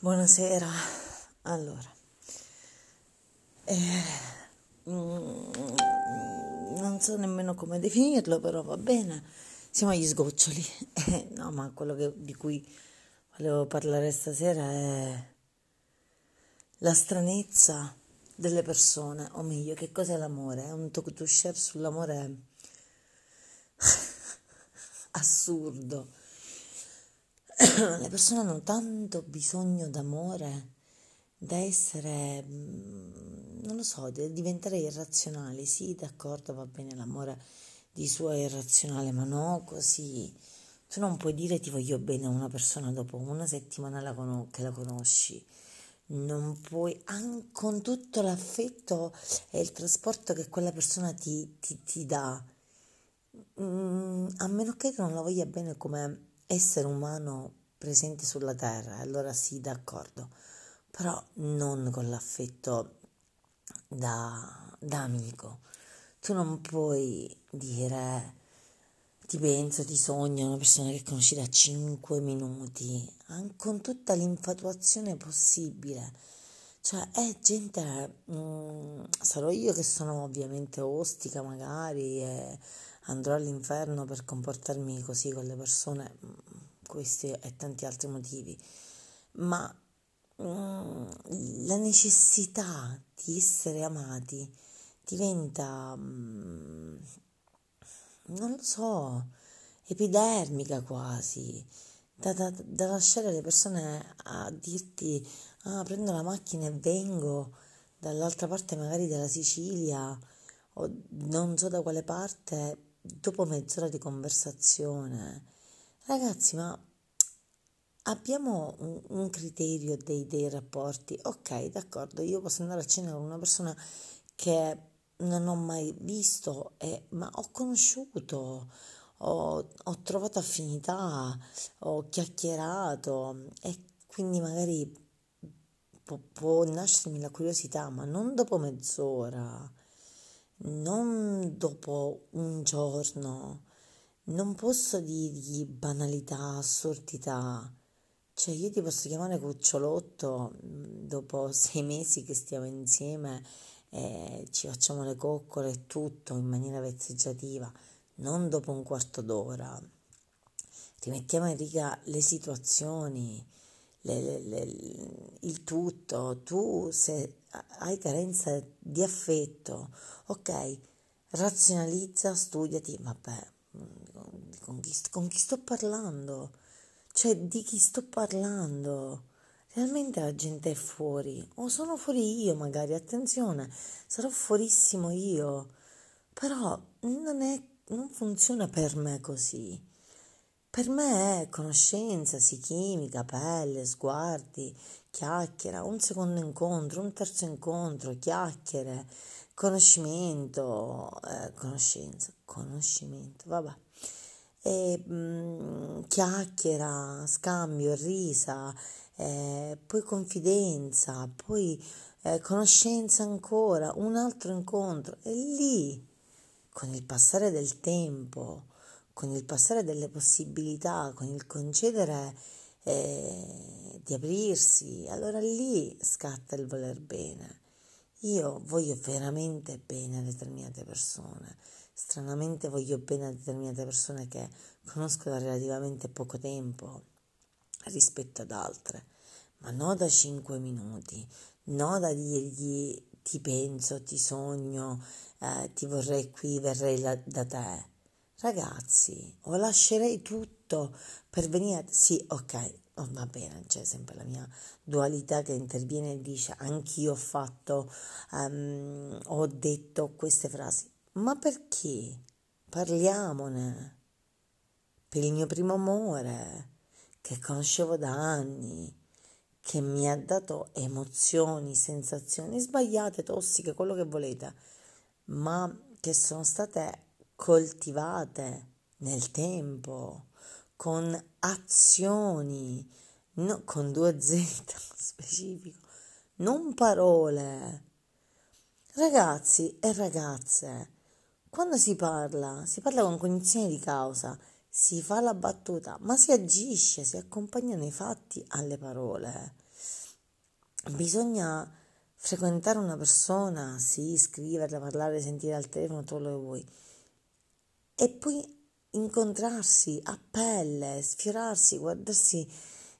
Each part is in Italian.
Buonasera. Allora, eh, mm, non so nemmeno come definirlo, però va bene. Siamo agli sgoccioli. Eh, no, ma quello che- di cui volevo parlare stasera è la stranezza delle persone, o meglio, che cos'è l'amore? È un talk to share sull'amore assurdo. Le persone hanno tanto bisogno d'amore da essere, mm, non lo so, da diventare irrazionali. Sì, d'accordo, va bene, l'amore di suo è irrazionale, ma no così. Tu non puoi dire ti voglio bene a una persona dopo una settimana la cono- che la conosci. Non puoi, an- con tutto l'affetto e il trasporto che quella persona ti, ti- ti dà, mm, a meno che tu non la voglia bene come essere umano presente sulla terra, allora sì, d'accordo, però non con l'affetto da, da amico. Tu non puoi dire ti penso, ti sogno, una persona che conosci da 5 minuti, con tutta l'infatuazione possibile. Cioè, è gente, mm, sarò io che sono ovviamente ostica magari e andrò all'inferno per comportarmi così con le persone, mm, questi e tanti altri motivi, ma mm, la necessità di essere amati diventa, mm, non lo so, epidermica quasi, da, da- da lasciare le persone a dirti, ah, prendo la macchina e vengo dall'altra parte magari della Sicilia o non so da quale parte, dopo mezz'ora di conversazione. Ragazzi, ma abbiamo un, un criterio dei, dei rapporti. Ok, d'accordo, io posso andare a cena con una persona che non ho mai visto, e- ma ho conosciuto, ho, ho trovato affinità, ho chiacchierato e quindi magari può nascermi la curiosità, ma non dopo mezz'ora, non dopo un giorno. Non posso dirgli banalità, assurdità. Cioè, io ti posso chiamare cucciolotto mm, dopo sei mesi che stiamo insieme e ci facciamo le coccole e tutto in maniera vezzeggiativa, non dopo un quarto d'ora. Rimettiamo in riga le situazioni, le- le- le- il tutto. Tu se hai carenza di affetto, ok, razionalizza, studiati, vabbè, con chi, con chi sto parlando? Cioè, di chi sto parlando? Realmente la gente è fuori, o sono fuori io magari, attenzione, sarò fuorissimo io, però non è, non funziona per me così. Per me è conoscenza, sì, chimica, pelle, sguardi, chiacchiera, un secondo incontro, un terzo incontro, chiacchiere, conoscimento, eh, conoscenza, conoscimento, vabbè. E, mm, chiacchiera, scambio, risa, eh, poi confidenza, poi eh, conoscenza ancora, un altro incontro. E lì, con il passare del tempo, con il passare delle possibilità, con il concedere eh, di aprirsi, allora lì scatta il voler bene. Io voglio veramente bene a determinate persone, stranamente voglio bene a determinate persone che conosco da relativamente poco tempo rispetto ad altre, ma non da 5 minuti, no da dirgli ti penso, ti sogno, eh, ti vorrei qui, verrei là- da te. Ragazzi, o lascerei tutto per venire. Sì, ok, oh, va bene, c'è sempre la mia dualità che interviene e dice: Anch'io ho fatto, ehm, ho detto queste frasi. Ma perché? Parliamone. Per il mio primo amore, che conoscevo da anni, che mi ha dato emozioni, sensazioni sbagliate, tossiche, quello che volete, ma che sono state coltivate nel tempo, con azioni, no- con due Z specifico, non parole. Ragazzi e ragazze, quando si parla, si parla con cognizione di causa, si fa la battuta, ma si agisce, si accompagnano i fatti alle parole. bisogna frequentare una persona, sì, scriverla, parlare, sentire al telefono, tutto quello che vuoi, e poi incontrarsi a pelle, sfiorarsi, guardarsi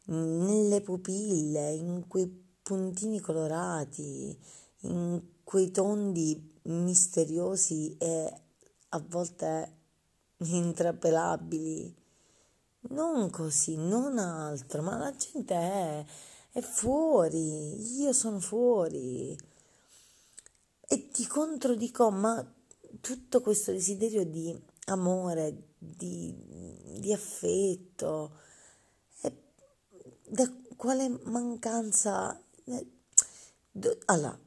nelle pupille, in quei puntini colorati, in quei tondi misteriosi e a volte intrapelabili. Non così, non altro, ma la gente è, è fuori, io sono fuori. E ti controdico, ma tutto questo desiderio di amore, di, di affetto, e da quale mancanza... Allora,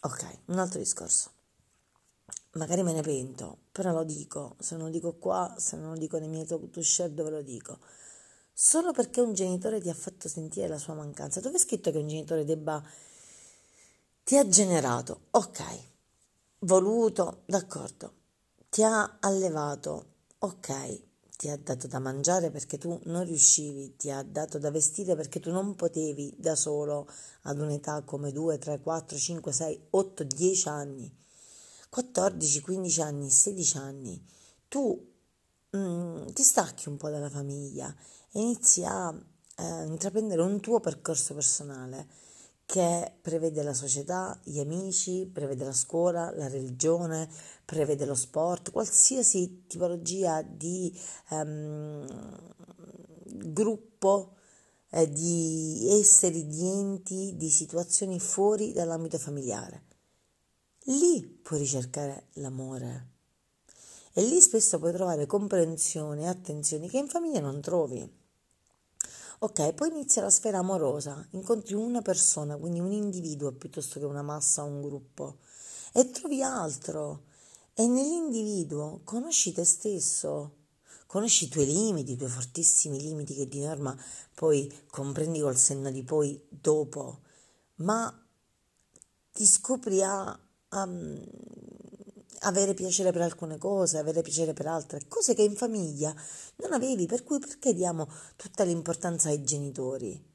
ok, un altro discorso. Magari me ne pento, però lo dico, se non lo dico qua, se non lo dico nei miei talk to share, dove lo dico? Solo perché un genitore ti ha fatto sentire la sua mancanza. Dove è scritto che un genitore debba... ti ha generato, ok, voluto, d'accordo, ti ha allevato, ok, ti ha dato da mangiare perché tu non riuscivi, ti ha dato da vestire perché tu non potevi da solo ad un'età come 2, 3, 4, 5, 6, 8, 10 anni, 14, 15 anni, 16 anni, tu mm, ti stacchi un po' dalla famiglia e inizi a eh, intraprendere un tuo percorso personale che prevede la società, gli amici, prevede la scuola, la religione, prevede lo sport, qualsiasi tipologia di um, gruppo eh, di esseri, di enti, di situazioni fuori dall'ambito familiare. Lì puoi ricercare l'amore e lì spesso puoi trovare comprensione e attenzioni che in famiglia non trovi. Ok, poi inizia la sfera amorosa, incontri una persona, quindi un individuo piuttosto che una massa o un gruppo, e trovi altro. E nell'individuo conosci te stesso, conosci i tuoi limiti, i tuoi fortissimi limiti che di norma poi comprendi col senno di poi dopo, ma ti scopri a, a avere piacere per alcune cose, avere piacere per altre, cose che in famiglia non avevi, per cui perché diamo tutta l'importanza ai genitori?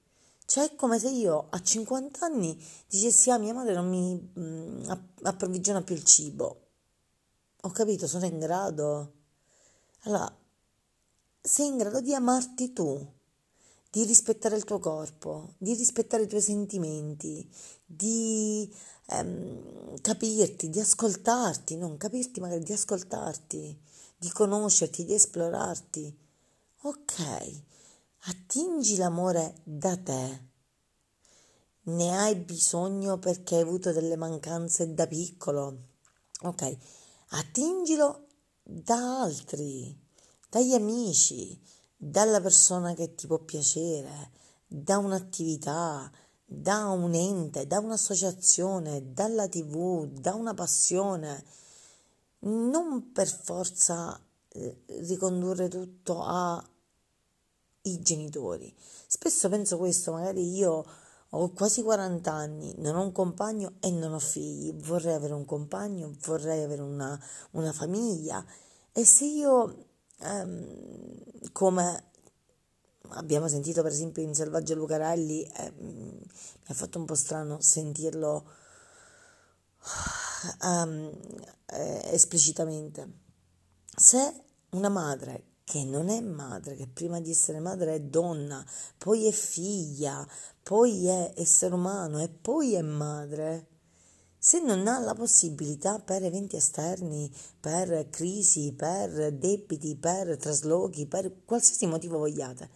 Cioè è come se io a 50 anni dicessi ah mia madre non mi mh, mm, approvvigiona più il cibo. Ho capito, sono in grado. Allora, sei in grado di amarti tu, di rispettare il tuo corpo, di rispettare i tuoi sentimenti, di ehm, capirti, di ascoltarti, non capirti magari, di ascoltarti, di conoscerti, di esplorarti. Ok, attingi l'amore da te. Ne hai bisogno perché hai avuto delle mancanze da piccolo. Ok, attingilo da altri, dagli amici, dalla persona che ti può piacere, da un'attività, da un ente, da un'associazione, dalla tv, da una passione, non per forza eh, ricondurre tutto ai genitori. Spesso penso questo, magari io ho quasi 40 anni, non ho un compagno e non ho figli, vorrei avere un compagno, vorrei avere una, una famiglia e se io ehm, come abbiamo sentito per esempio in Selvaggio Lucarelli, eh, mi ha fatto un po' strano sentirlo um, eh, esplicitamente. Se una madre che non è madre, che prima di essere madre è donna, poi è figlia, poi è essere umano e poi è madre, se non ha la possibilità per eventi esterni, per crisi, per debiti, per traslochi, per qualsiasi motivo vogliate,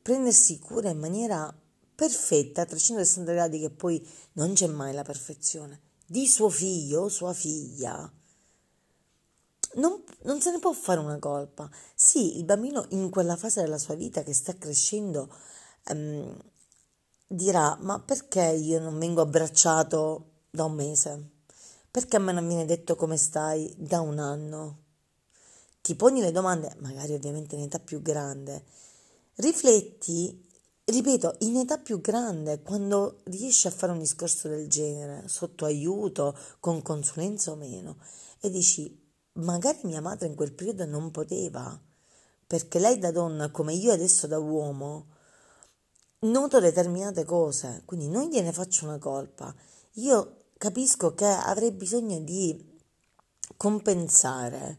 prendersi cura in maniera perfetta a 360 gradi che poi non c'è mai la perfezione di suo figlio o sua figlia non, non, se ne può fare una colpa. Sì il bambino in quella fase della sua vita che sta crescendo ehm, dirà ma perché io non vengo abbracciato da un mese? Perché a me non viene detto come stai da un anno? Ti poni le domande, magari ovviamente in età più grande. Rifletti, ripeto, in età più grande, quando riesci a fare un discorso del genere, sotto aiuto, con consulenza o meno, e dici, magari mia madre in quel periodo non poteva, perché lei da donna, come io adesso da uomo, noto determinate cose, quindi non gliene faccio una colpa. Io capisco che avrei bisogno di compensare,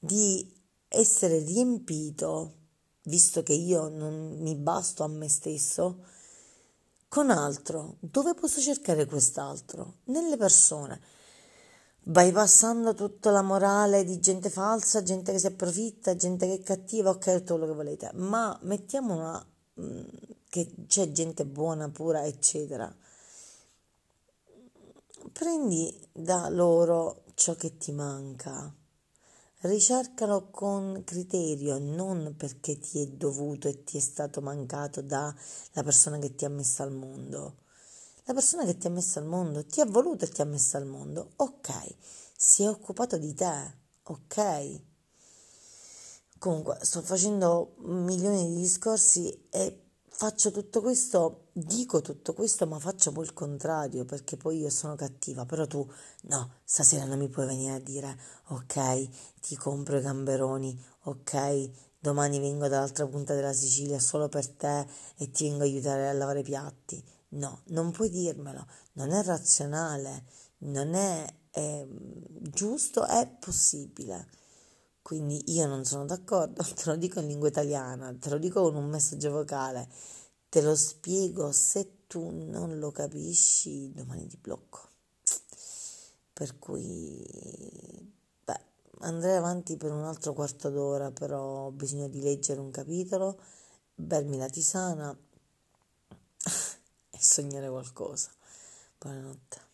di essere riempito, visto che io non mi basto a me stesso, con altro. Dove posso cercare quest'altro? Nelle persone. Bypassando tutta la morale di gente falsa, gente che si approfitta, gente che è cattiva, ok, tutto quello che volete, ma mettiamo una mm, che c'è gente buona, pura, eccetera. Prendi da loro ciò che ti manca. Ricercalo con criterio, non perché ti è dovuto e ti è stato mancato dalla persona che ti ha messo al mondo. La persona che ti ha messo al mondo ti ha voluto e ti ha messo al mondo, ok, si è occupato di te, ok. Comunque, sto facendo milioni di discorsi e faccio tutto questo, dico tutto questo, ma faccio poi il contrario perché poi io sono cattiva, però tu no, stasera non mi puoi venire a dire ok, ti compro i gamberoni, ok, domani vengo dall'altra punta della Sicilia solo per te e ti vengo a aiutare a lavare i piatti. No, non puoi dirmelo, non è razionale, non è, è giusto, è possibile. Quindi io non sono d'accordo, te lo dico in lingua italiana, te lo dico con un messaggio vocale, te lo spiego, se tu non lo capisci domani ti blocco. Per cui, beh, andrei avanti per un altro quarto d'ora, però ho bisogno di leggere un capitolo, bermi la tisana e sognare qualcosa. Buonanotte.